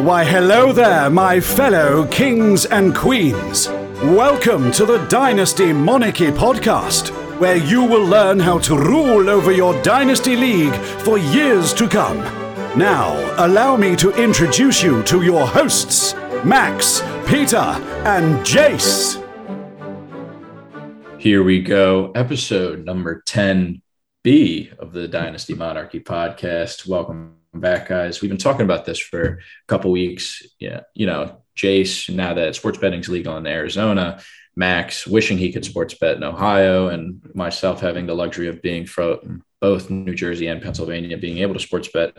Why, hello there, my fellow kings and queens. Welcome to the Dynasty Monarchy podcast, where you will learn how to rule over your Dynasty League for years to come. Now, allow me to introduce you to your hosts, Max, Peter, and Jace. Here we go, episode number 10B of the Dynasty Monarchy podcast. Welcome back, guys. We've been talking about this for a couple weeks. Yeah, you know, Jace, now that sports betting's legal in Arizona, Max wishing he could sports bet in Ohio, and myself having the luxury of being from both New Jersey and Pennsylvania, being able to sports bet.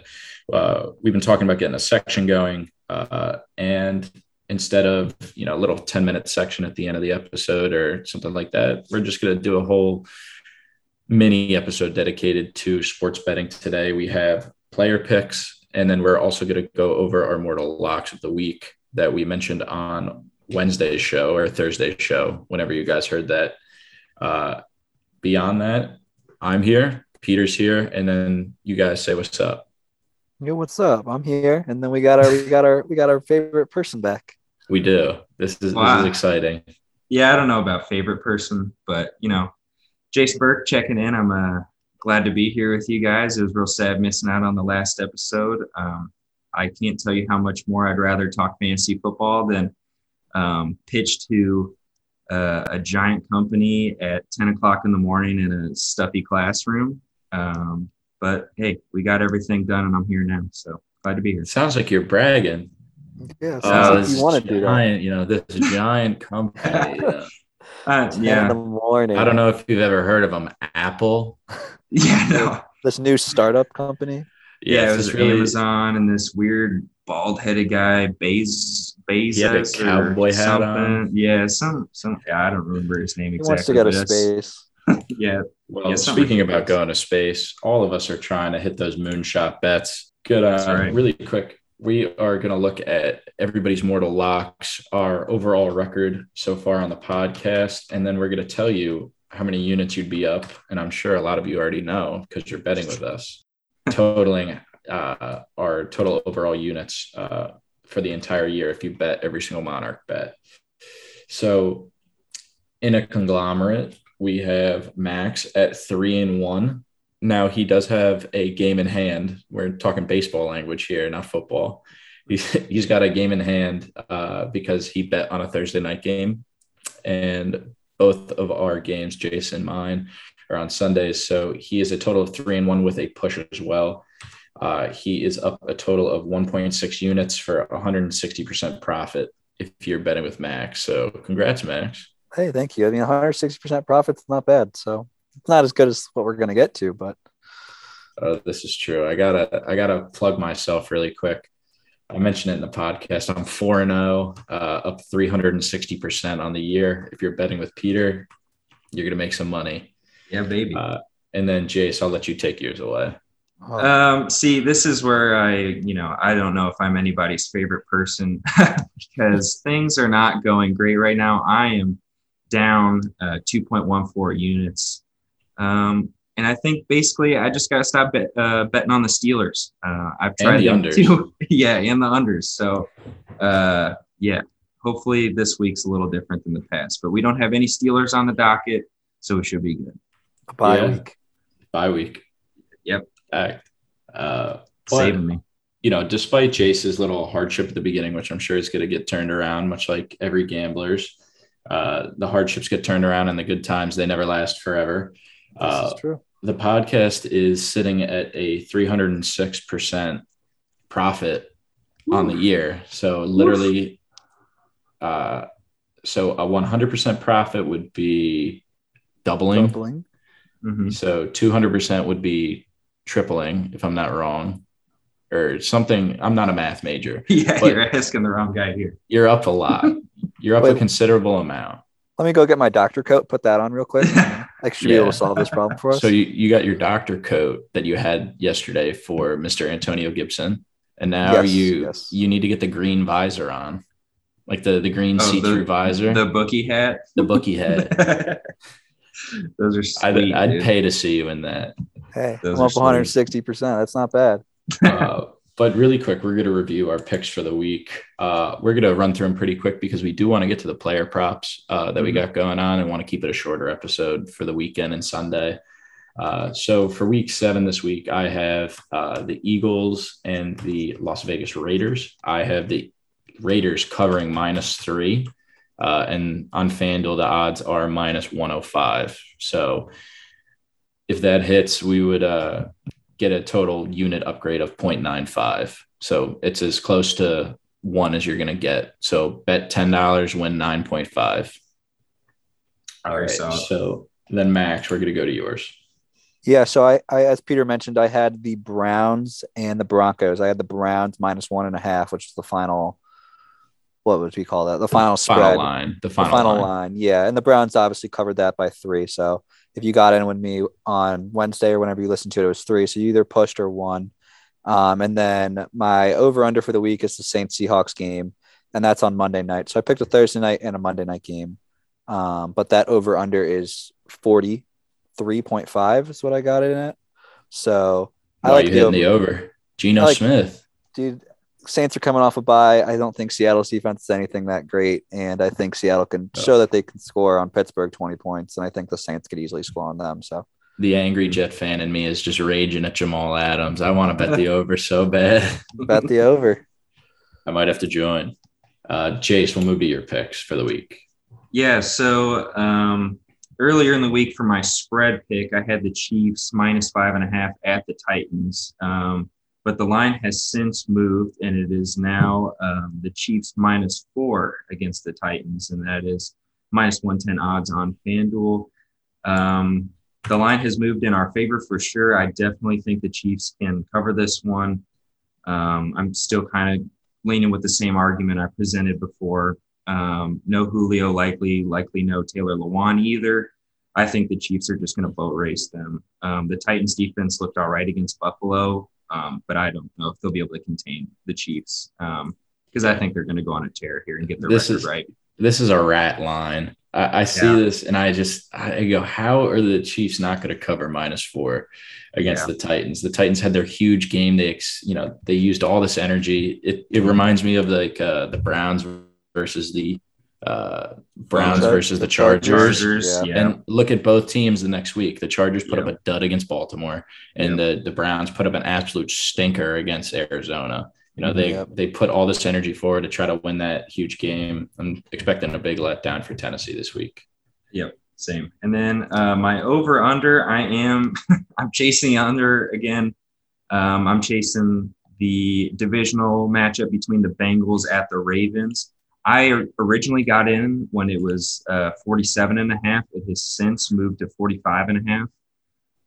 Uh, we've been talking about getting a section going, uh, and instead of you know a little 10 minute section at the end of the episode or something like that, we're just going to do a whole mini episode dedicated to sports betting today. We have player picks, and then we're also going to go over our mortal locks of the week that we mentioned on Wednesday's show or Thursday's show, whenever you guys heard that. Uh, beyond that, I'm here, Peter's here, and then you guys say what's up. Yo, what's up? I'm here, and then we got our we got our we got our favorite person back. We do. This is Wow. this is exciting. Yeah, I don't know about favorite person, but you know, Jace Burke checking in. I'm uh, glad to be here with you guys. It was real sad missing out on the last episode. Um, I can't tell you how much more I'd rather talk fantasy football than um, pitch to uh, a giant company at 10 o'clock in the morning in a stuffy classroom. Um, but hey, we got everything done, and I'm here now. So glad to be here. Sounds like you're bragging. Yeah, sounds Oh, like you want to do that. giant, you know, this giant company. you know. Uh, 10 in yeah, the morning. I don't know if you've ever heard of them. Apple. yeah, no. this new startup company. Yeah, it's it was really- Amazon and this weird bald-headed guy, Bez Bezos. He had a cowboy hat on. Yeah, some some. Yeah, I don't remember his name He exactly. wants to go to space. Yeah, Well, Yeah, something speaking about going to space, all of us are trying to hit those moonshot bets. Good. Uh, That's right. Really quick, we are going to look at everybody's mortal locks, our overall record so far on the podcast, and then we're going to tell you how many units you'd be up. And I'm sure a lot of you already know because you're betting with us, totaling uh, our total overall units uh, for the entire year if you bet every single Monarch bet. So, in a conglomerate, we have Max at three and one. Now he does have a game in hand. We're talking baseball language here, not football. He's, he's got a game in hand uh, because he bet on a Thursday night game, and both of our games, Jason mine, are on Sundays. So he is a total of three and one with a push as well. Uh, he is up a total of 1.6 units for 160% profit if you're betting with Max. So congrats, Max. Hey, thank you. I mean, 160% profit's not bad. So it's not as good as what we're gonna get to, but Oh, this is true. I gotta I gotta plug myself really quick. I mentioned it in the podcast. I'm four and zero, uh, up 360 percent on the year. If you're betting with Peter, you're gonna make some money. yeah, baby. Uh, and then Jace, I'll let you take yours away. oh, Um, see, this is where I, you know, I don't know if I'm anybody's favorite person because things are not going great right now. I am down uh, 2.14 units. Um, and I think basically I just got to stop bet, uh, betting on the Steelers. Uh, I've And tried the unders. too. yeah, and the unders. So, uh, yeah, hopefully this week's a little different than the past, but we don't have any Steelers on the docket, so it should be good. bye yeah. week. Bye week. Yep. Act. Uh, but, Saving me. you know, despite Jace's little hardship at the beginning, which I'm sure is going to get turned around, much like every gambler's, uh, the hardships get turned around and the good times, they never last forever. This Uh, is true. The podcast is sitting at a 306% profit on the year. So literally, uh, so a 100% profit would be doubling. Doubling. Mhm. So 200% would be tripling, if I'm not wrong, or something. I'm not a math major. Yeah, you're asking the wrong guy here. You're up a lot. You're up a considerable amount. Let me go get my doctor coat, put that on real quick. I should be able to solve this problem for us. So you, you got your doctor coat that you had yesterday for Mr. Antonio Gibson, and now Yes, you yes. you need to get the green visor on, like the the green Oh, see through the- visor, The bookie hat. the bookie hat. Those are I'd. I'd pay to see you in that. hey, Those I'm up 160%. That's not bad. Uh, but really quick, we're going to review our picks for the week. Uh, we're going to run through them pretty quick because we do want to get to the player props uh, that we got going on and want to keep it a shorter episode for the weekend and Sunday. Uh, so for week seven this week, I have uh, the Eagles and the Las Vegas Raiders. I have the Raiders covering minus three. Uh, and on FanDuel, the odds are minus 105. So if that hits, we would uh, get a total unit upgrade of 0.95. So it's as close to one as you're going to get. So bet $10, win 9.5. All right. So, so then, Max, we're going to go to yours. Yeah, so I, I, as Peter mentioned, I had the Browns and the Broncos. I had the Browns minus one and a half, which is the final. What would we call that? The final spread. Final line. The final, the final line. line. Yeah, and the Browns obviously covered that by three. So if you got in with me on Wednesday or whenever you listened to it, it was three. So you either pushed or won. Um, and then my over under for the week is the Saints Seahawks game, and that's on Monday night. So I picked a Thursday night and a Monday night game. Um, but that over under is 43.5 is what I got in it. So I like you hitting the over. Geno like, Smith. Dude, Saints are coming off a bye. I don't think Seattle's defense is anything that great. And I think Seattle can oh. show that they can score on Pittsburgh 20 points. And I think the Saints could easily score on them. So the angry Jet fan in me is just raging at Jamal Adams. I want to bet the over so bad. bet the over. I might have to join. Uh, Jace, we'll move to your picks for the week. Yeah. So um, earlier in the week for my spread pick, I had the Chiefs minus five and a half at the Titans. Um, but the line has since moved and it is now um, the Chiefs minus four against the Titans, and that is minus 110 odds on FanDuel. Um, the line has moved in our favor for sure. I definitely think the Chiefs can cover this one. Um, I'm still kind of leaning with the same argument I presented before. Um, no Julio likely, likely no Taylor Lewan either. I think the Chiefs are just going to boat race them. Um, the Titans defense looked all right against Buffalo, um, but I don't know if they'll be able to contain the Chiefs because um, I think they're going to go on a tear here and get their this record is, right. This is a rat line. I, I see yeah. this and I just I go, how are the Chiefs not going to cover minus four against yeah. the Titans? The Titans had their huge game. They you know they used all this energy. It it reminds me of like uh, the Browns versus the uh, Browns versus the Chargers. Chargers yeah. And look at both teams the next week. The Chargers put yeah. up a dud against Baltimore, and yeah. the the Browns put up an absolute stinker against Arizona. You know, they they put all this energy forward to try to win that huge game. I'm expecting a big letdown for Tennessee this week. Yep, same. And then uh, my over under, I am I'm chasing under again. Um, I'm chasing the divisional matchup between the Bengals at the Ravens. I originally got in when it was uh, 47 and a half. It has since moved to 45 and a half.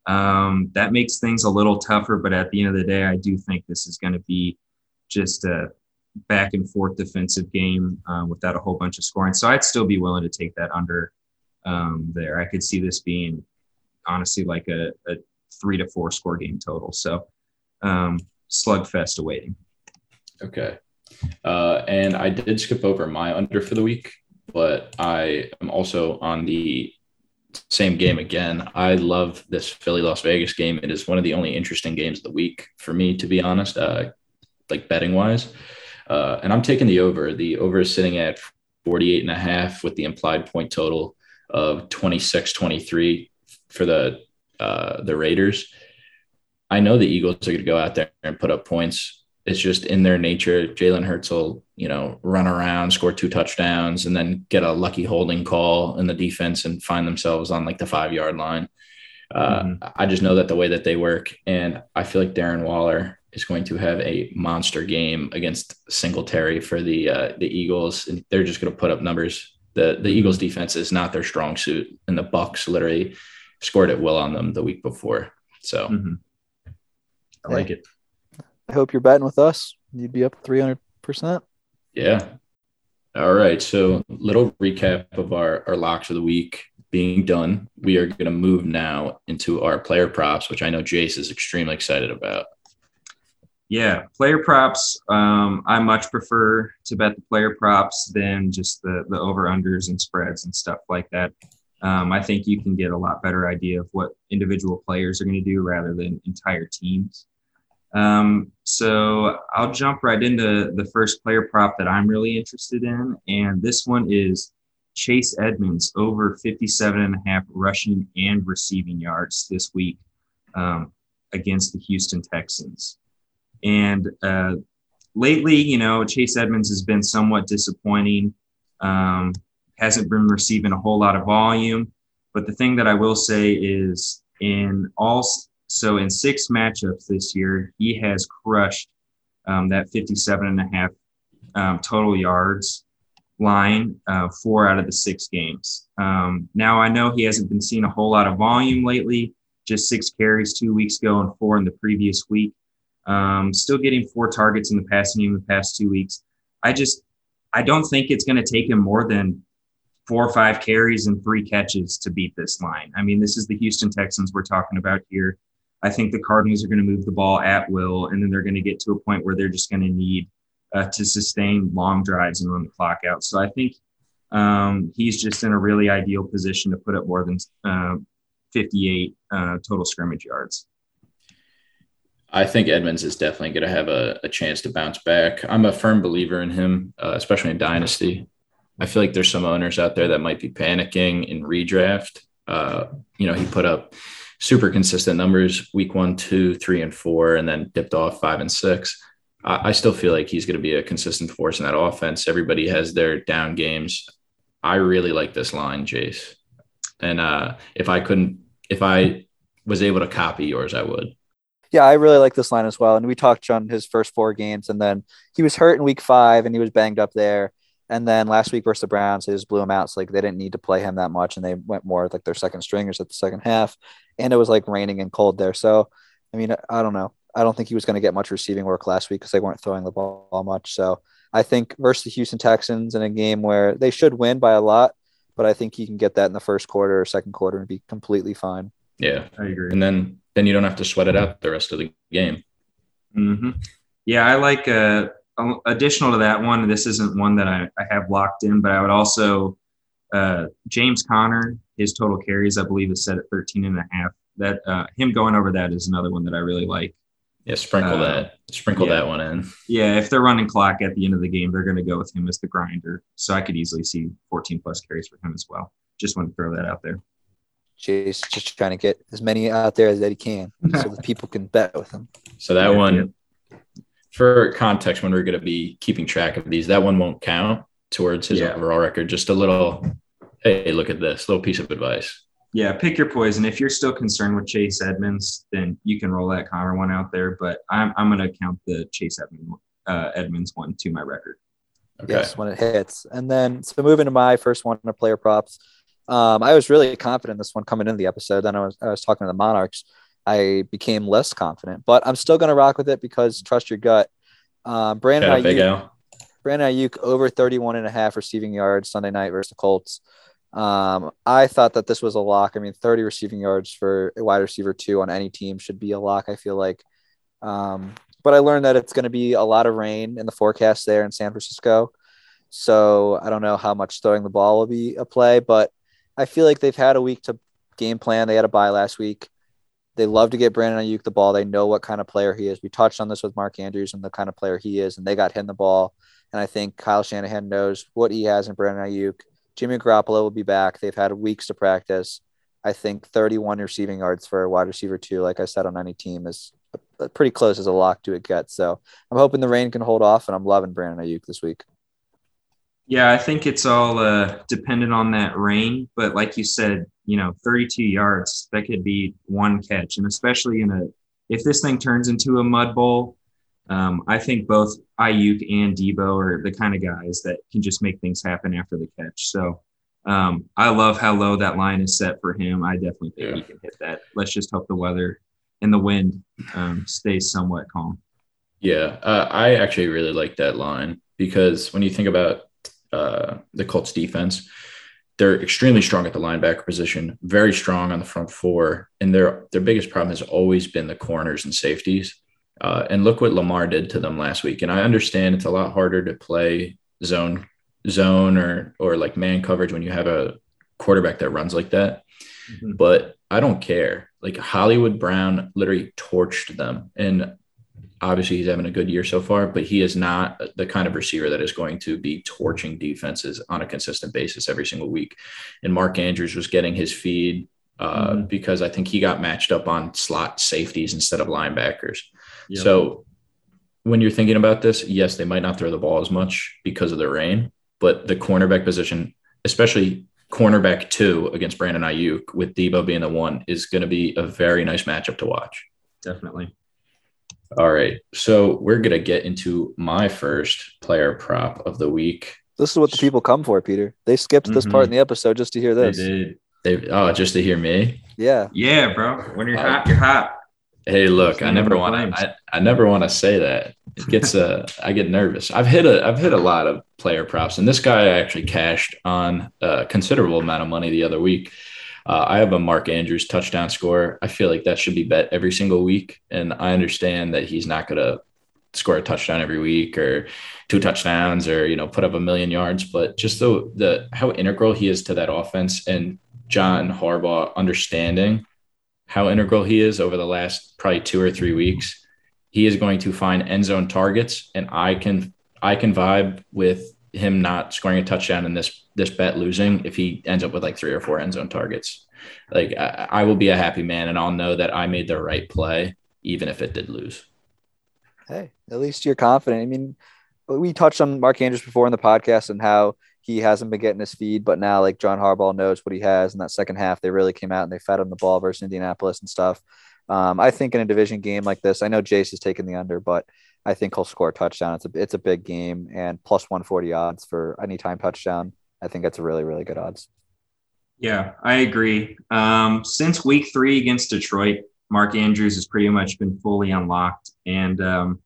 Um, that makes things a little tougher, but at the end of the day, I do think this is going to be just a back and forth defensive game uh, without a whole bunch of scoring. So I'd still be willing to take that under um, there. I could see this being honestly like a, a three to four score game total. So um, slugfest awaiting. Okay. Uh, and I did skip over my under for the week, but I am also on the same game again. I love this Philly Las Vegas game. It is one of the only interesting games of the week for me, to be honest, uh, like betting wise. Uh, and I'm taking the over. The over is sitting at 48 and a half with the implied point total of 26 23 for the uh, the Raiders. I know the Eagles are going to go out there and put up points it's just in their nature. Jalen Hurts will, you know, run around, score two touchdowns, and then get a lucky holding call in the defense and find themselves on like the five yard line. Uh, mm-hmm. I just know that the way that they work, and I feel like Darren Waller is going to have a monster game against Singletary for the uh, the Eagles, and they're just going to put up numbers. the The Eagles' defense is not their strong suit, and the Bucks literally scored it well on them the week before. So, mm-hmm. I like it. I hope you're betting with us. You'd be up 300%. Yeah. All right. So, little recap of our, our locks of the week being done. We are going to move now into our player props, which I know Jace is extremely excited about. Yeah, player props. Um, I much prefer to bet the player props than just the the over unders and spreads and stuff like that. Um, I think you can get a lot better idea of what individual players are going to do rather than entire teams. Um, so I'll jump right into the first player prop that I'm really interested in. And this one is Chase Edmonds over 57 and a half rushing and receiving yards this week um, against the Houston Texans. And uh, lately, you know, Chase Edmonds has been somewhat disappointing. Um, hasn't been receiving a whole lot of volume. But the thing that I will say is in all, so in six matchups this year, he has crushed um, that 57 and a half um, total yards line uh, four out of the six games. Um, now, I know he hasn't been seeing a whole lot of volume lately, just six carries two weeks ago and four in the previous week. Um, still getting four targets in the passing game the past two weeks. I just, I don't think it's going to take him more than four or five carries and three catches to beat this line. I mean, this is the Houston Texans we're talking about here. I think the Cardinals are going to move the ball at will, and then they're going to get to a point where they're just going to need uh, to sustain long drives and run the clock out. So I think um, he's just in a really ideal position to put up more than uh, 58 uh, total scrimmage yards. I think Edmonds is definitely going to have a, a, chance to bounce back. I'm a firm believer in him, uh, especially in Dynasty. I feel like there's some owners out there that might be panicking in redraft. Uh, you know, he put up super consistent numbers week one, two, three, and four, and then dipped off five and six. I, I still feel like he's going to be a consistent force in that offense. Everybody has their down games. I really like this line, Jace. And uh, if I couldn't, if I was able to copy yours, I would. Yeah, I really like this line as well. And we talked on his first four games, and then he was hurt in week five, and he was banged up there. And then last week versus the Browns, they just blew him out. So like they didn't need to play him that much, and they went more like their second stringers at the second half. And it was like raining and cold there. So, I mean, I don't know. I don't think he was going to get much receiving work last week because they weren't throwing the ball much. So I think versus the Houston Texans in a game where they should win by a lot, but I think he can get that in the first quarter or second quarter and be completely fine. Yeah, I agree. And then then you don't have to sweat it out the rest of the game. Mm-hmm. Yeah, I like. Uh, additional to that one, this isn't one that I, I have locked in, but I would also uh, James Conner, his total carries, I believe, is set at 13 and a half. That uh, him going over that is another one that I really like. Yeah, sprinkle uh, that. Sprinkle yeah. that one in. Yeah, if they're running clock at the end of the game, they're going to go with him as the grinder. So I could easily see 14 plus carries for him as well. Just want to throw that out there. Jace just trying to get as many out there as that he can, so the people can bet with him. So that yeah, one, yeah. For context, when we're going to be keeping track of these, that one won't count towards his overall record. Just a little, hey, look at this little piece of advice yeah, pick your poison. If you're still concerned with Chase Edmonds, then you can roll that Conner one out there. But I'm, I'm going to count the Chase Edmonds, uh, Edmonds one to my record. Okay. Yes, when it hits. And then, so moving to my first one of player props, um, I was really confident in this one coming into the episode. Then I was, I was talking to the Monarchs. I became less confident, but I'm still going to rock with it because trust your gut. Um, Brandon Aiyuk, Brandon Aiyuk over 31 and a half receiving yards Sunday night versus the Colts. Um, I thought that this was a lock. I mean, 30 receiving yards for a wide receiver two on any team should be a lock. I feel like. Um, but I learned that it's going to be a lot of rain in the forecast there in San Francisco. So I don't know how much throwing the ball will be a play, but I feel like they've had a week to game plan. They had a bye last week. They love to get Brandon Aiyuk the ball. They know what kind of player he is. We touched on this with Mark Andrews and the kind of player he is, and they got him the ball. And I think Kyle Shanahan knows what he has in Brandon Aiyuk. Jimmy Garoppolo will be back. They've had weeks to practice. I think 31 receiving yards for a wide receiver two, like I said on any team, is pretty close as a lock to it gets. So I'm hoping the rain can hold off, and I'm loving Brandon Aiyuk this week. Yeah, I think it's all uh, dependent on that rain. But like you said, you know, 32 yards that could be one catch, and especially in a if this thing turns into a mud bowl, um, I think both Aiyuk and Deebo are the kind of guys that can just make things happen after the catch. So um, I love how low that line is set for him. I definitely think yeah. he can hit that. Let's just hope the weather and the wind um, stays somewhat calm. Yeah, uh, I actually really like that line because when you think about uh, the Colts defense, they're extremely strong at the linebacker position, very strong on the front four, and their their biggest problem has always been the corners and safeties. Uh, and look what Lamar did to them last week. And I understand it's a lot harder to play zone zone or or like man coverage when you have a quarterback that runs like that. Mm-hmm. But I don't care. Like Hollywood Brown literally torched them. And obviously he's having a good year so far, but he is not the kind of receiver that is going to be torching defenses on a consistent basis every single week. And Mark Andrews was getting his feed uh, mm-hmm. because I think he got matched up on slot safeties instead of linebackers. Yep. So when you're thinking about this, yes, they might not throw the ball as much because of the rain, but the cornerback position, especially cornerback two against Brandon Aiyuk with Deebo being the one, is going to be a very nice matchup to watch. Definitely. All right. So we're going to get into my first player prop of the week. This is what the people come for, Peter. They skipped this mm-hmm. part in the episode just to hear this. They did. They, oh, just to hear me? Yeah. Yeah, bro. When you're hot, you're hot. Hey, look, I never want to. I, I never want to say that. It gets a. I get nervous. I've hit a I've hit a lot of player props, and this guy actually cashed on a considerable amount of money the other week. Uh, I have a Mark Andrews touchdown score. I feel like that should be bet every single week, and I understand that he's not going to score a touchdown every week or two touchdowns or you know put up a million yards, but just the the how integral he is to that offense and John Harbaugh understanding how integral he is over the last probably two or three weeks. He is going to find end zone targets, and I can I can vibe with him not scoring a touchdown and this this bet losing if he ends up with like three or four end zone targets. Like I, I will be a happy man, and I'll know that I made the right play, even if it did lose. Hey, at least you're confident. I mean, we touched on Mark Andrews before in the podcast and how he hasn't been getting his feed, but now like John Harbaugh knows what he has in that second half. They really came out and they fed him the ball versus Indianapolis and stuff. Um, I think in a division game like this, I know Jace is taking the under, but I think he'll score a touchdown. It's a it's a big game and plus 140 odds for anytime touchdown. I think that's a really really good odds. Yeah, I agree. Um, since week three against Detroit, Mark Andrews has pretty much been fully unlocked, and um,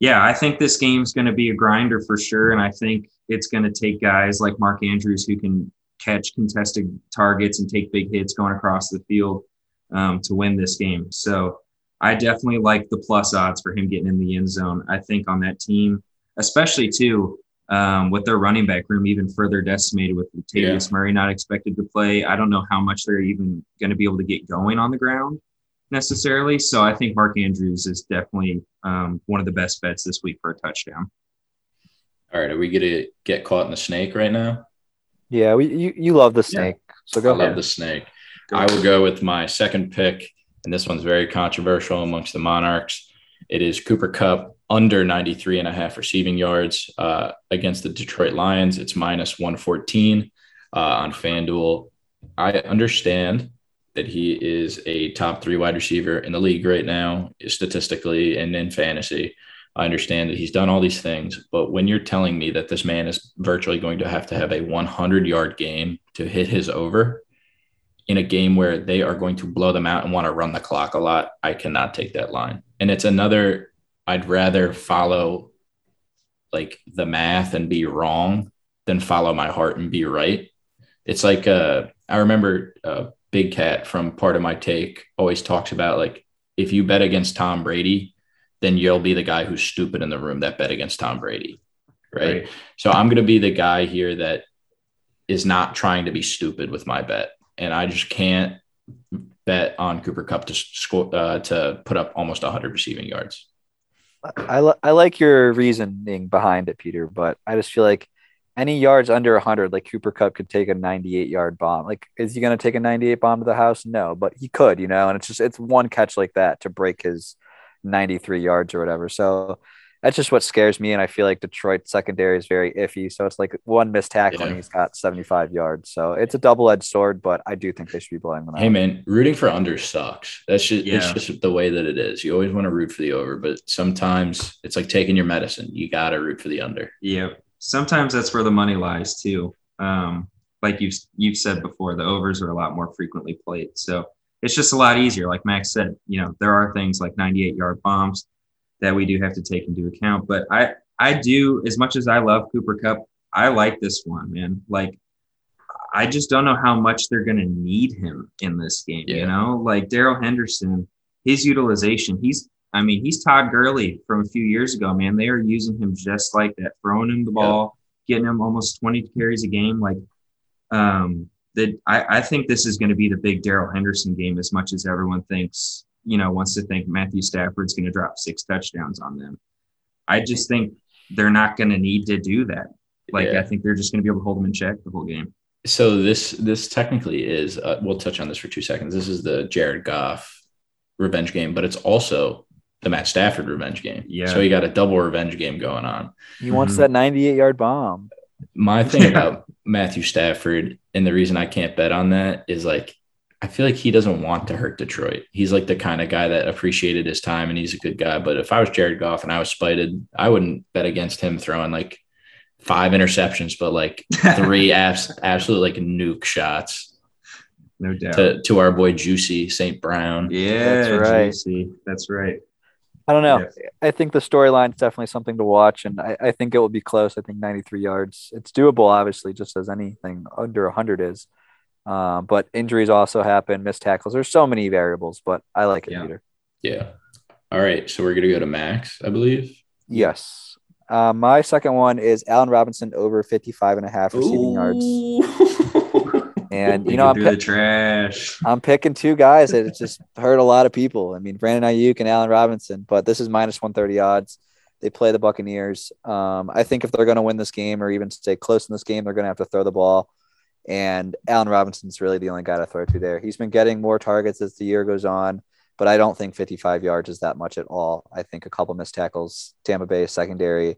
yeah, I think this game's going to be a grinder for sure. And I think it's going to take guys like Mark Andrews who can catch contested targets and take big hits going across the field um, to win this game. So I definitely like the plus odds for him getting in the end zone. I think on that team, especially too, um, with their running back room even further decimated with Latavius yeah. Murray not expected to play. I don't know how much they're even going to be able to get going on the ground necessarily. So I think Mark Andrews is definitely um, one of the best bets this week for a touchdown. All right, are we going to get caught in the snake right now? Yeah, we, you you love the snake, yeah. so go. I ahead. love the snake. Go I will go with my second pick, and this one's very controversial amongst the Monarchs. It is Cooper Kupp under 93 and a half receiving yards uh, against the Detroit Lions. It's minus 114 uh, on FanDuel. I understand that he is a top three wide receiver in the league right now, statistically and in fantasy. I understand that he's done all these things, but when you're telling me that this man is virtually going to have to have a 100 yard game to hit his over in a game where they are going to blow them out and want to run the clock a lot, I cannot take that line. And it's another, I'd rather follow like the math and be wrong than follow my heart and be right. It's like, uh, I remember uh, Big Cat from Pardon My Take always talks about like if you bet against Tom Brady, then you'll be the guy who's stupid in the room that bet against Tom Brady. Right. right. So I'm going to be the guy here that is not trying to be stupid with my bet. And I just can't bet on Cooper Kupp to score, uh, to put up almost 100 receiving yards. I, li- I like your reasoning behind it, Peter, but I just feel like any yards under 100, like Cooper Kupp could take a 98 yard bomb. Like, is he going to take a 98 bomb to the house? No, but he could, you know, and it's just, it's one catch like that to break his 93 yards or whatever. So that's just what scares me. And I feel like Detroit secondary is very iffy. So it's like one missed tackle yeah. and he's got 75 yards. So it's a double edged sword, but I do think they should be blowing them out. Hey, man, rooting for under sucks. That's just, yeah. it's just the way that it is. You always want to root for the over, but sometimes it's like taking your medicine. You got to root for the under. Yeah. sometimes that's where the money lies too. Um, like you've you've said before, the overs are a lot more frequently played, so it's just a lot easier. Like Max said, you know, there are things like 98 yard bombs that we do have to take into account. But I I do as much as I love Cooper Kupp, I like this one, man. Like I just don't know how much they're going to need him in this game. Yeah. You know, like Darrell Henderson, his utilization, he's I mean, he's Todd Gurley from a few years ago, man. They are using him just like that, throwing him the ball, yeah. getting him almost 20 carries a game. Like, um, that I, I think this is going to be the big Darrell Henderson game as much as everyone thinks you know, wants to think Matthew Stafford's going to drop six touchdowns on them. I just think they're not going to need to do that. Like, Yeah. I think they're just going to be able to hold them in check the whole game. So this this technically is uh, we'll touch on this for two seconds. This is the Jared Goff revenge game, but it's also the Matt Stafford revenge game. Yeah. So you got a double revenge game going on. He wants Mhm. that 98 yard bomb. My thing about Matthew Stafford and the reason I can't bet on that is like I feel like he doesn't want to hurt Detroit. He's like the kind of guy that appreciated his time and he's a good guy. But if I was Jared Goff and I was spited, I wouldn't bet against him throwing like five interceptions, but like three abs- absolute like nuke shots no doubt. to, to our boy Juicy St. Brown. yeah, That's right. Juicy. That's right. I don't know. Yeah. I think the storyline is definitely something to watch, and I, I think it will be close. I think 93 yards. It's doable, obviously, just as anything under 100 is. Um, but injuries also happen, missed tackles. There's so many variables, but I like it, Yeah. Peter. Yeah. All right. So we're gonna go to Max, I believe. Yes. Uh, my second one is Allen Robinson over 55 and a half receiving yards. And, you know, I'm, through pi- the trash. I'm picking two guys that just hurt a lot of people. I mean, Brandon Aiyuk and Allen Robinson, but this is minus 130 odds. They play the Buccaneers. Um, I think if they're going to win this game or even stay close in this game, they're going to have to throw the ball. And Allen Robinson's really the only guy to throw to there. He's been getting more targets as the year goes on, but I don't think 55 yards is that much at all. I think a couple missed tackles, Tampa Bay secondary,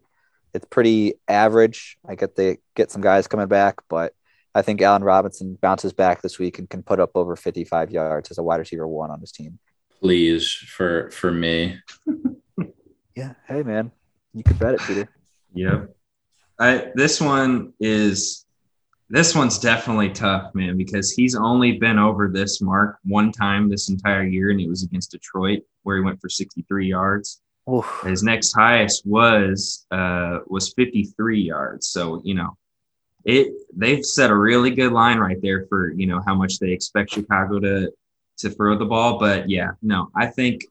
it's pretty average. I get they get some guys coming back, but I think Allen Robinson bounces back this week and can put up over 55 yards as a wide receiver one on his team. Please for for me. Yeah. Hey, man. You could bet it, Peter. Yep. I this one is this one's definitely tough, man, because he's only been over this mark one time this entire year, and it was against Detroit, where he went for 63 yards. Oof. His next highest was uh was 53 yards. So, you know, it they've set a really good line right there for, you know, how much they expect Chicago to to throw the ball. But yeah, no, I think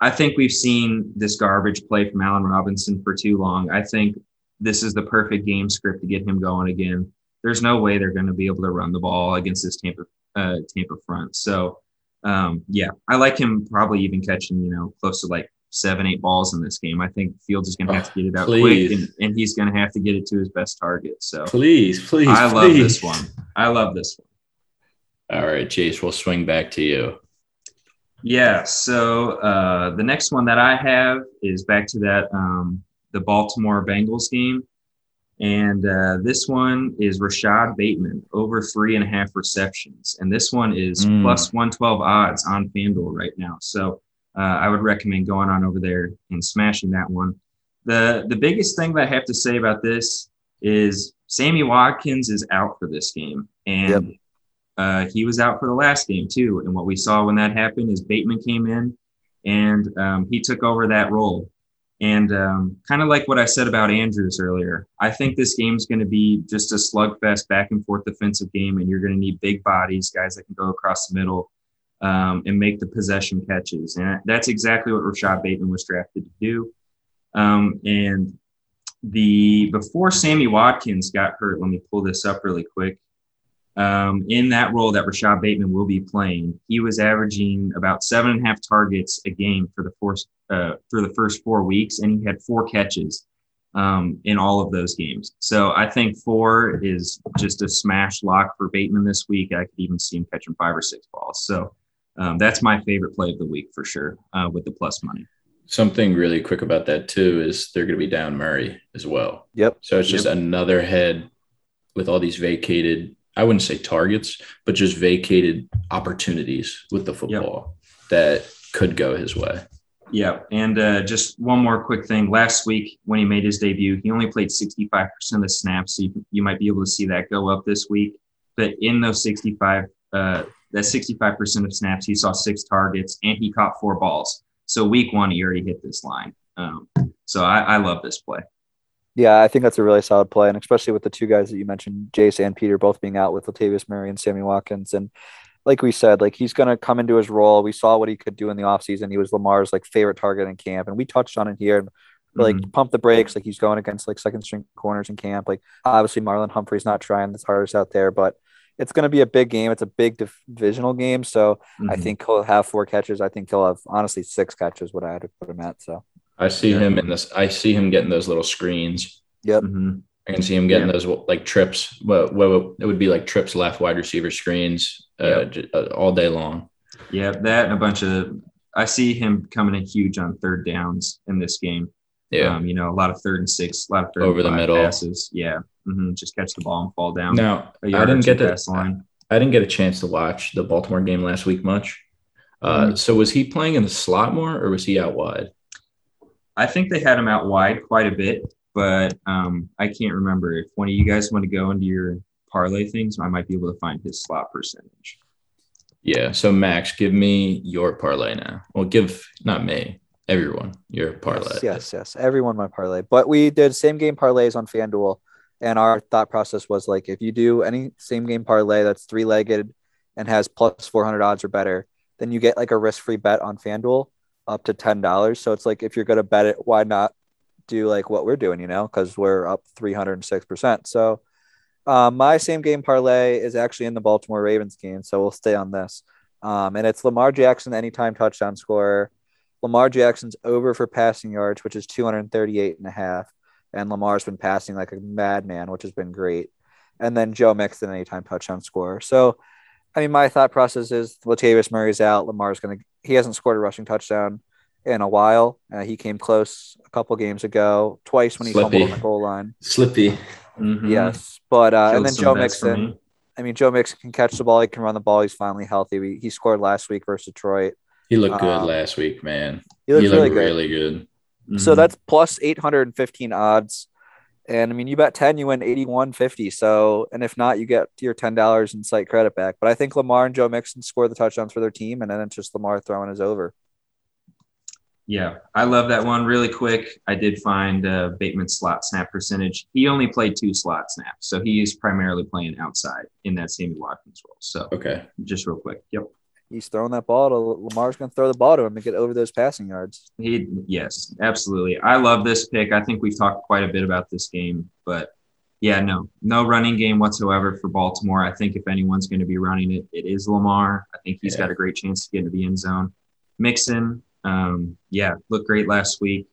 I think we've seen this garbage play from Allen Robinson for too long. I think this is the perfect game script to get him going again. There's no way they're going to be able to run the ball against this Tampa uh, Tampa front. So um, yeah, I like him probably even catching you know close to like seven eight balls in this game. I think Fields is going to have to get it out Please. quick, and, and he's going to have to get it to his best target. So Please, please. I love please. this one. I love this one. All right, Jace, we'll swing back to you. Yeah. So uh, the next one that I have is back to that um, the Baltimore Bengals game, and uh, this one is Rashod Bateman over three and a half receptions, and this one is Mm. plus one twelve odds on FanDuel right now. So uh, I would recommend going on over there and smashing that one. the The biggest thing that I have to say about this is Sammy Watkins is out for this game, and Yep. uh, he was out for the last game too. And what we saw when that happened is Bateman came in and um, he took over that role. And um, kind of like what I said about Andrews earlier, I think this game's going to be just a slugfest, back and forth defensive game, and you're going to need big bodies, guys that can go across the middle um, and make the possession catches. And that's exactly what Rashod Bateman was drafted to do. Um, and the before Sammy Watkins got hurt, let me pull this up really quick. Um, in that role that Rashod Bateman will be playing, he was averaging about seven and a half targets a game for the first uh, for the first four weeks, and he had four catches um, in all of those games. So I think four is just a smash lock for Bateman this week. I could even see him catching five or six balls. So um, that's my favorite play of the week for sure uh, with the plus money. Something really quick about that too is they're going to be down Murray as well. Yep. So it's just Yep. another head with all these vacated, I wouldn't say targets, but just vacated opportunities with the football that could go his way. Yeah, and uh, just one more quick thing. Last week, when he made his debut, he only played 65% of the snaps. So you, you might be able to see that go up this week. But in those 65, uh, that 65% of snaps, he saw six targets and he caught four balls. So week one, he already hit this line. Um, so I, I love this play. Yeah, I think that's a really solid play, and especially with the two guys that you mentioned, Jace and Peter, both being out with Latavius Murray and Sammy Watkins. And like we said, like he's going to come into his role. We saw what he could do in the offseason. He was Lamar's like favorite target in camp, and we touched on it here. And like pump the brakes, like he's going against like second string corners in camp. Like obviously Marlon Humphrey's not trying his hardest out there, but it's going to be a big game. It's a big divisional game, so I Mhm. think he'll have four catches. I think he'll have honestly six catches. What I had to put him at. So I see Yeah. him in this. I see him getting those little screens. yep, Mhm. I can see him getting Yeah. those like trips. What, what it would be like trips left wide receiver screens uh, Yeah. j- uh, all day long. Yeah, that and a bunch of. I see him coming in huge on third downs in this game. Yeah. Um, you know, a lot of third and six, a lot of third Over the middle. passes. Yeah, mm-hmm. just catch the ball and fall down. now I didn't get to. past line. I didn't get a chance to watch the Baltimore game last week much. Uh, Mhm. So was he playing in the slot more, or was he out wide? I think they had him out wide quite a bit, but um, I can't remember if one of you guys want to go into your parlay things. I might be able to find his slot percentage. Yeah. So Max, give me your parlay now. Well, give not me, everyone your parlay. yes, yes, yes. Everyone my parlay, but we did same game parlays on FanDuel, and our thought process was like if you do any same game parlay that's three legged and has plus four hundred odds or better, then you get like a risk free bet on FanDuel up to ten dollars. So it's like if you're gonna bet it, why not do like what we're doing? You know, because we're up three hundred and six percent. So. Um, my same game parlay is actually in the Baltimore Ravens game, so we'll stay on this. Um, and it's Lamar Jackson anytime touchdown scorer. Lamar Jackson's over for passing yards, which is 238 and a half. And Lamar's been passing like a madman, which has been great. And then Joe Mixon anytime touchdown scorer. So, I mean, my thought process is Latavius Murray's out. Lamar's going to, he hasn't scored a rushing touchdown in a while. Uh, he came close a couple games ago, twice when he Slippy. fumbled on the goal line. Slippy. Mhm. Yes. But, uh, and then Joe Mixon. I mean, Joe Mixon can catch the ball. He can run the ball. He's finally healthy. We, he scored last week versus Detroit. He looked good Um, last week, man. He looks he really looked good. really good. So Mhm. that's plus 815 odds. And I mean, you bet 10, you win 8150. So, and if not, you get your $10 in site credit back. But I think Lamar and Joe Mixon score the touchdowns for their team. And then it's just Lamar throwing his over. Yeah, I love that one. Really quick, I did find uh, Bateman's slot snap percentage. He only played two slot snaps, so he is primarily playing outside in that Sammy Watkins role. So Okay. just real quick, yep. He's throwing that ball to Lamar's going to throw the ball to him and get over those passing yards. He, yes, absolutely. I love this pick. I think we've talked quite a bit about this game, but yeah, no, no running game whatsoever for Baltimore. I think if anyone's going to be running it, it is Lamar. I think he's Yeah. got a great chance to get into the end zone. Mixon, um, yeah, looked great last week.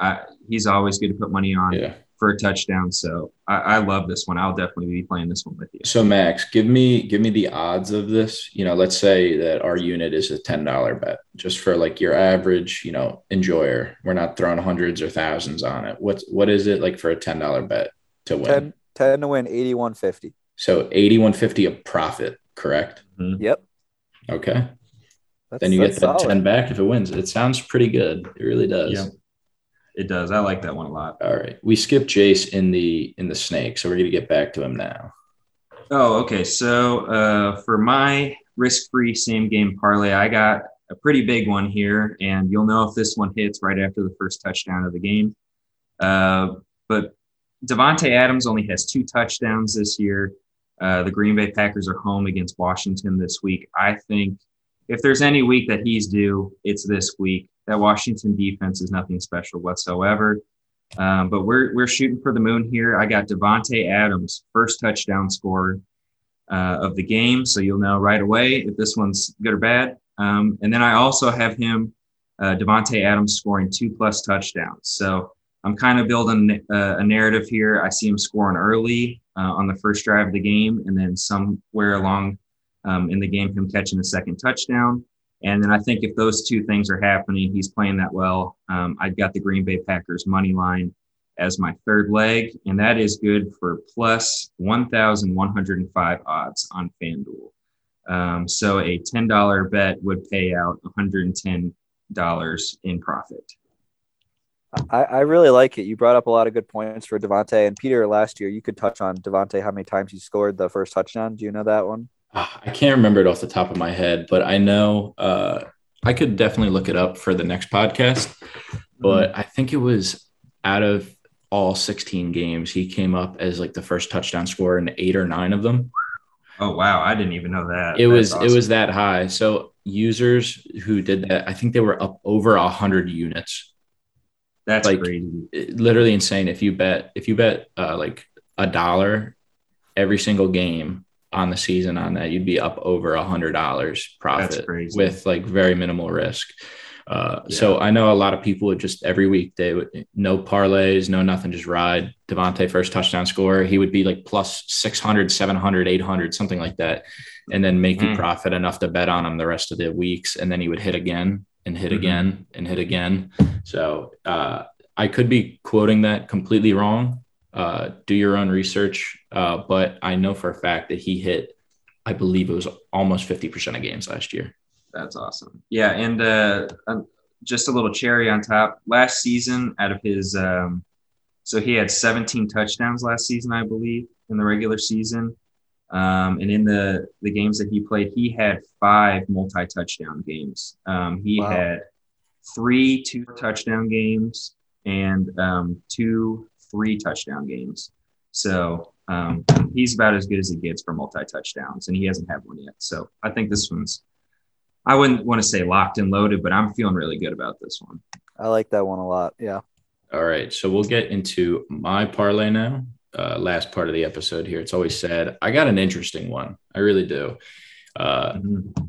Uh, he's always good to put money on Yeah. For a touchdown. So I, I love this one. I'll definitely be playing this one with you. So Max, give me give me the odds of this. You know, let's say that our unit is a ten dollar bet, just for like your average, you know, enjoyer. We're not throwing hundreds or thousands on it. What's what is it like for a ten dollar bet to win? 10, 10 to win 8150. So eighty one fifty a profit, correct? Mm-hmm. Yep. Okay. That's, then you get that's that solid. ten back if it wins. It sounds pretty good. It really does. Yeah. It does. I like that one a lot. All right. We skipped Jace in the in the snake, so we're gonna get back to him now. Oh, okay. So uh, for my risk-free same game parlay, I got a pretty big one here, and you'll know if this one hits right after the first touchdown of the game. Uh, but Davante Adams only has two touchdowns this year. Uh, the Green Bay Packers are home against Washington this week. I think if there's any week that he's due, it's this week. That Washington defense is nothing special whatsoever. Um, but we're we're shooting for the moon here. I got Davante Adams, first touchdown scorer uh, of the game, so you'll know right away if this one's good or bad. Um, and then I also have him, uh, Davante Adams, scoring two plus touchdowns. So I'm kind of building uh, a narrative here. I see him scoring early uh, on the first drive of the game, and then somewhere along um, in the game, him catching a second touchdown. And then I think if those two things are happening, he's playing that well. Um, I've got the Green Bay Packers money line as my third leg, and that is good for plus 1,105 odds on FanDuel. Um, so a $10 bet would pay out $110 in profit. I, I really like it. You brought up a lot of good points for Davante and Peter last year. You could touch on Davante, how many times he scored the first touchdown. Do you know that one? Ah, I can't remember it off the top of my head, but I know uh, I could definitely look it up for the next podcast. But I think it was out of all 16 games, he came up as like the first touchdown scorer in eight or nine of them. Oh wow, I didn't even know that. It was That's it was that high. So users who did that, I think they were up over a hundred units. that's like- crazy. Literally insane. If you bet if you bet uh, like a dollar every single game, on the season on that, you'd be up over a hundred dollars profit with like very minimal risk. Uh, yeah. So I know a lot of people would just every week they would no parlays, no nothing, just ride Davante first touchdown score. He would be like plus 600, 700, 800, something like that. And then make mm. you profit enough to bet on him the rest of the weeks. And then he would hit again and hit mm-hmm. again and hit again. So uh, I could be quoting that completely wrong. Uh, do your own research. Uh, but I know for a fact that he hit, I believe it was almost 50% of games last year. That's awesome. Yeah, and uh, um, just a little cherry on top. Last season, out of his, um, so he had 17 touchdowns last season, I believe, in the regular season. Um, and in the the games that he played, he had five multi touchdown games. Um, he wow. had three two touchdown games and um, two three touchdown games. So um, he's about as good as it gets for multi touchdowns, and he hasn't had one yet. So I think this one's I wouldn't want to say locked and loaded, but I'm feeling really good about this one. I like that one a lot. Yeah. All right. So we'll get into my parlay now. Uh, last part of the episode here. It's always said, I got an interesting one. I really do. Uh, mm-hmm.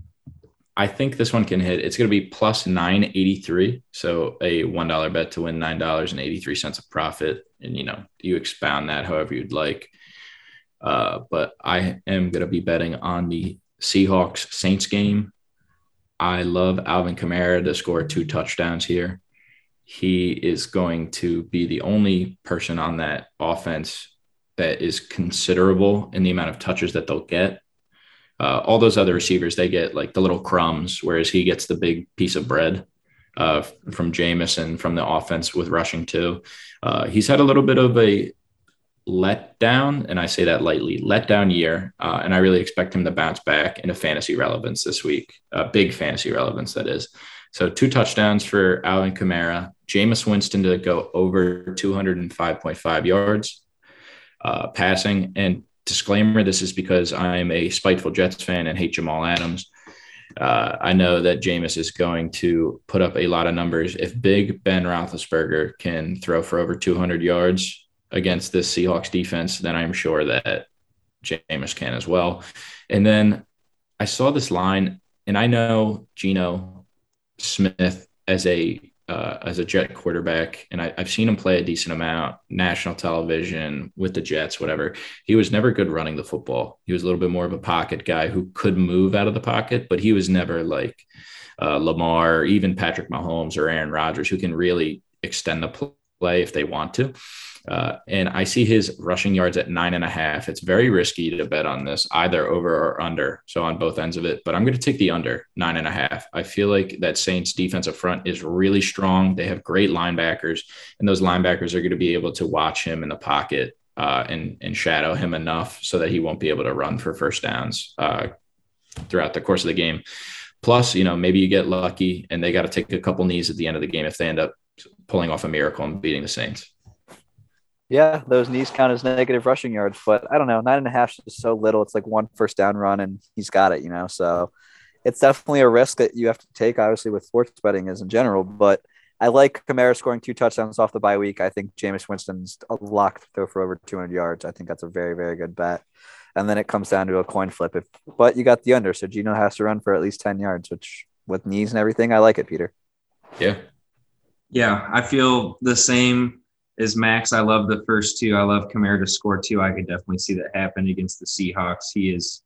I think this one can hit. It's going to be plus 983. So a $1 bet to win $9.83 of profit. And, you know, you expound that however you'd like. Uh, but I am going to be betting on the Seahawks Saints game I love Alvin Kamara to score two touchdowns here. He is going to be the only person on that offense that is considerable in the amount of touches that they'll get. Uh, all those other receivers, they get like the little crumbs, whereas he gets the big piece of bread uh, from Jameson from the offense with rushing too. Uh, he's had a little bit of a let down, and I say that lightly, let down year. Uh, and I really expect him to bounce back into fantasy relevance this week, uh, big fantasy relevance, that is. So two touchdowns for Alvin Kamara, Jameis Winston to go over 205.5 yards uh, passing. And disclaimer this is because I'm a spiteful Jets fan and hate Jamal Adams. Uh, I know that Jameis is going to put up a lot of numbers. If Big Ben Roethlisberger can throw for over 200 yards, against this Seahawks defense, then I'm sure that Jameis can as well. And then I saw this line, and I know Geno Smith as a uh, as a Jet quarterback, and I, have seen him play a decent amount, national television with the Jets, whatever. He was never good running the football. He was a little bit more of a pocket guy who could move out of the pocket, but he was never like uh, Lamar, or even Patrick Mahomes or Aaron Rodgers, who can really extend the play if they want to. Uh, and I see his rushing yards at nine and a half. It's very risky to bet on this, either over or under. So on both ends of it, but I'm going to take the under nine and a half. I feel like that Saints defensive front is really strong. They have great linebackers, and those linebackers are going to be able to watch him in the pocket uh, and and shadow him enough so that he won't be able to run for first downs uh, throughout the course of the game. Plus, you know, maybe you get lucky and they got to take a couple knees at the end of the game if they end up pulling off a miracle and beating the Saints. Yeah, those knees count as negative rushing yards, but I don't know. Nine and a half is so little. It's like one first down run, and he's got it, you know. So it's definitely a risk that you have to take, obviously, with sports betting as in general. But I like Kamara scoring two touchdowns off the bye week. I think Jameis Winston's a lock to throw for over 200 yards. I think that's a very, very good bet. And then it comes down to a coin flip. If but you got the under, so Geno has to run for at least 10 yards, which with knees and everything, I like it, Peter. Yeah. Yeah, I feel the same is Max. I love the first two. I love Kamara to score two. I could definitely see that happen against the Seahawks. He is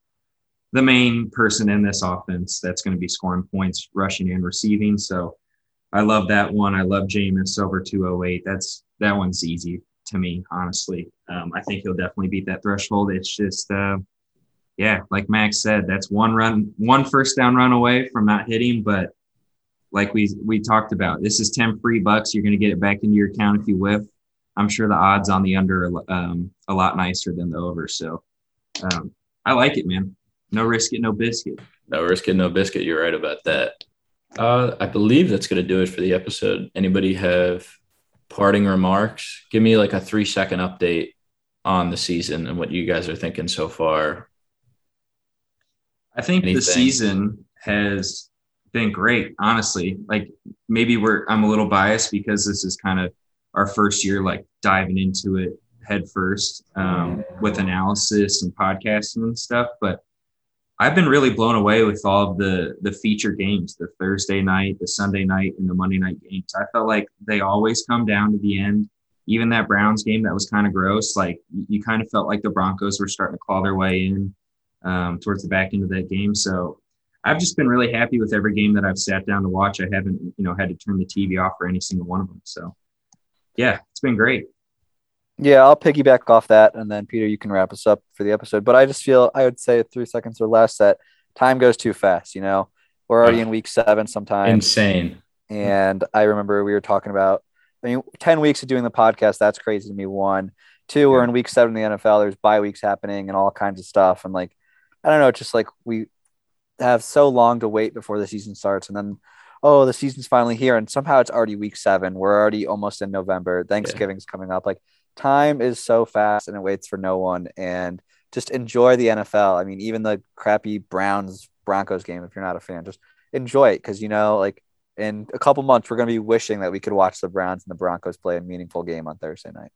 the main person in this offense that's going to be scoring points, rushing and receiving. So I love that one. I love Jameis over 208. That's that one's easy to me, honestly. Um, I think he'll definitely beat that threshold. It's just, uh, yeah, like Max said, that's one run, one first down run away from not hitting. But like we we talked about, this is ten free bucks. You're going to get it back into your account if you whiff. I'm sure the odds on the under are um, a lot nicer than the over. So um, I like it, man. No risk it, no biscuit. No risk it, no biscuit. You're right about that. Uh, I believe that's going to do it for the episode. Anybody have parting remarks? Give me like a three second update on the season and what you guys are thinking so far. I think Anything? the season has been great, honestly. Like maybe we're I'm a little biased because this is kind of our first year like diving into it head first um, with analysis and podcasting and stuff. But I've been really blown away with all of the the feature games, the Thursday night, the Sunday night, and the Monday night games. I felt like they always come down to the end. Even that Browns game that was kind of gross, like you kind of felt like the Broncos were starting to claw their way in um, towards the back end of that game. So I've just been really happy with every game that I've sat down to watch. I haven't, you know, had to turn the TV off for any single one of them. So yeah, it's been great. Yeah, I'll piggyback off that, and then Peter, you can wrap us up for the episode. But I just feel I would say three seconds or less that time goes too fast. You know, we're already in week seven sometimes. Insane. And I remember we were talking about. I mean, ten weeks of doing the podcast. That's crazy to me. One, two. We're in week seven in the NFL. There's bye weeks happening and all kinds of stuff. And like, I don't know, just like we have so long to wait before the season starts, and then oh, the season's finally here, and somehow it's already week seven. We're already almost in November. Thanksgiving's yeah. coming up. Like time is so fast and it waits for no one. And just enjoy the NFL. I mean, even the crappy Browns Broncos game, if you're not a fan, just enjoy it because you know, like in a couple months, we're going to be wishing that we could watch the Browns and the Broncos play a meaningful game on Thursday night.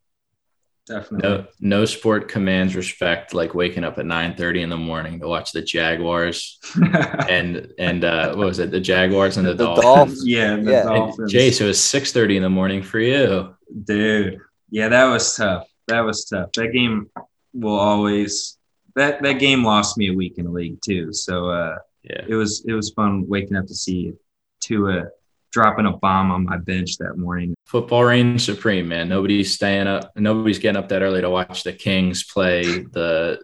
Definitely. No, no sport commands respect like waking up at 9 30 in the morning to watch the Jaguars and and uh what was it? The Jaguars and the, the Dolphins. Dolphins. Yeah, the yeah. Dolphins. Jace, it was 6 30 in the morning for you. Dude. Yeah, that was tough. That was tough. That game will always that that game lost me a week in the league too. So uh yeah, it was it was fun waking up to see Tua dropping a bomb on my bench that morning. Football reigns supreme, man. Nobody's staying up. Nobody's getting up that early to watch the Kings play the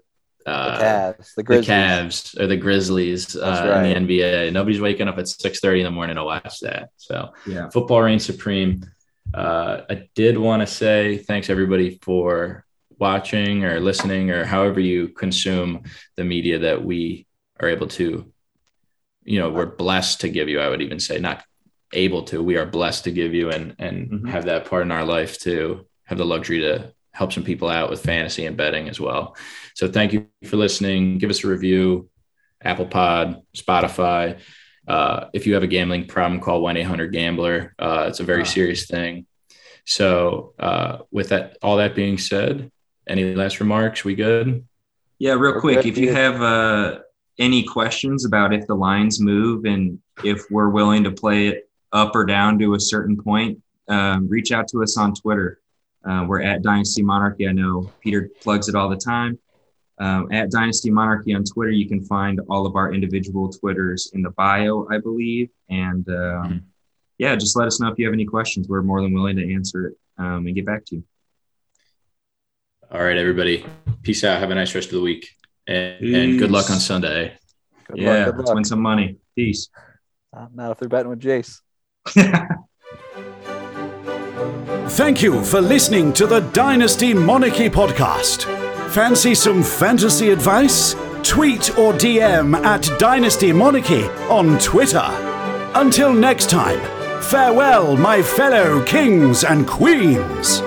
uh, the Cavs, the, Grizzlies. the Cavs or the Grizzlies uh, right. in the NBA. Nobody's waking up at six thirty in the morning to watch that. So yeah, football reigns supreme. Uh, I did want to say thanks everybody for watching or listening or however you consume the media that we are able to, you know, we're blessed to give you. I would even say not able to. We are blessed to give you and and mm-hmm. have that part in our life to have the luxury to help some people out with fantasy and betting as well. So thank you for listening. Give us a review, Apple Pod, Spotify. Uh, if you have a gambling problem, call 1 800 Gambler. Uh, it's a very wow. serious thing. So, uh, with that, all that being said, any last remarks? We good? Yeah, real quick. If you have uh, any questions about if the lines move and if we're willing to play it up or down to a certain point, um, reach out to us on Twitter. Uh, we're at Dynasty Monarchy. I know Peter plugs it all the time um, at Dynasty Monarchy on Twitter. You can find all of our individual Twitters in the bio, I believe. And um, mm-hmm. yeah, just let us know if you have any questions. We're more than willing to answer it um, and get back to you. All right, everybody. Peace out. Have a nice rest of the week. And, and good luck on Sunday. Good yeah, luck, let's win some money. Peace. Uh, not if they're betting with Jace. Thank you for listening to the Dynasty Monarchy podcast. Fancy some fantasy advice? Tweet or DM at Dynasty Monarchy on Twitter. Until next time, farewell, my fellow kings and queens.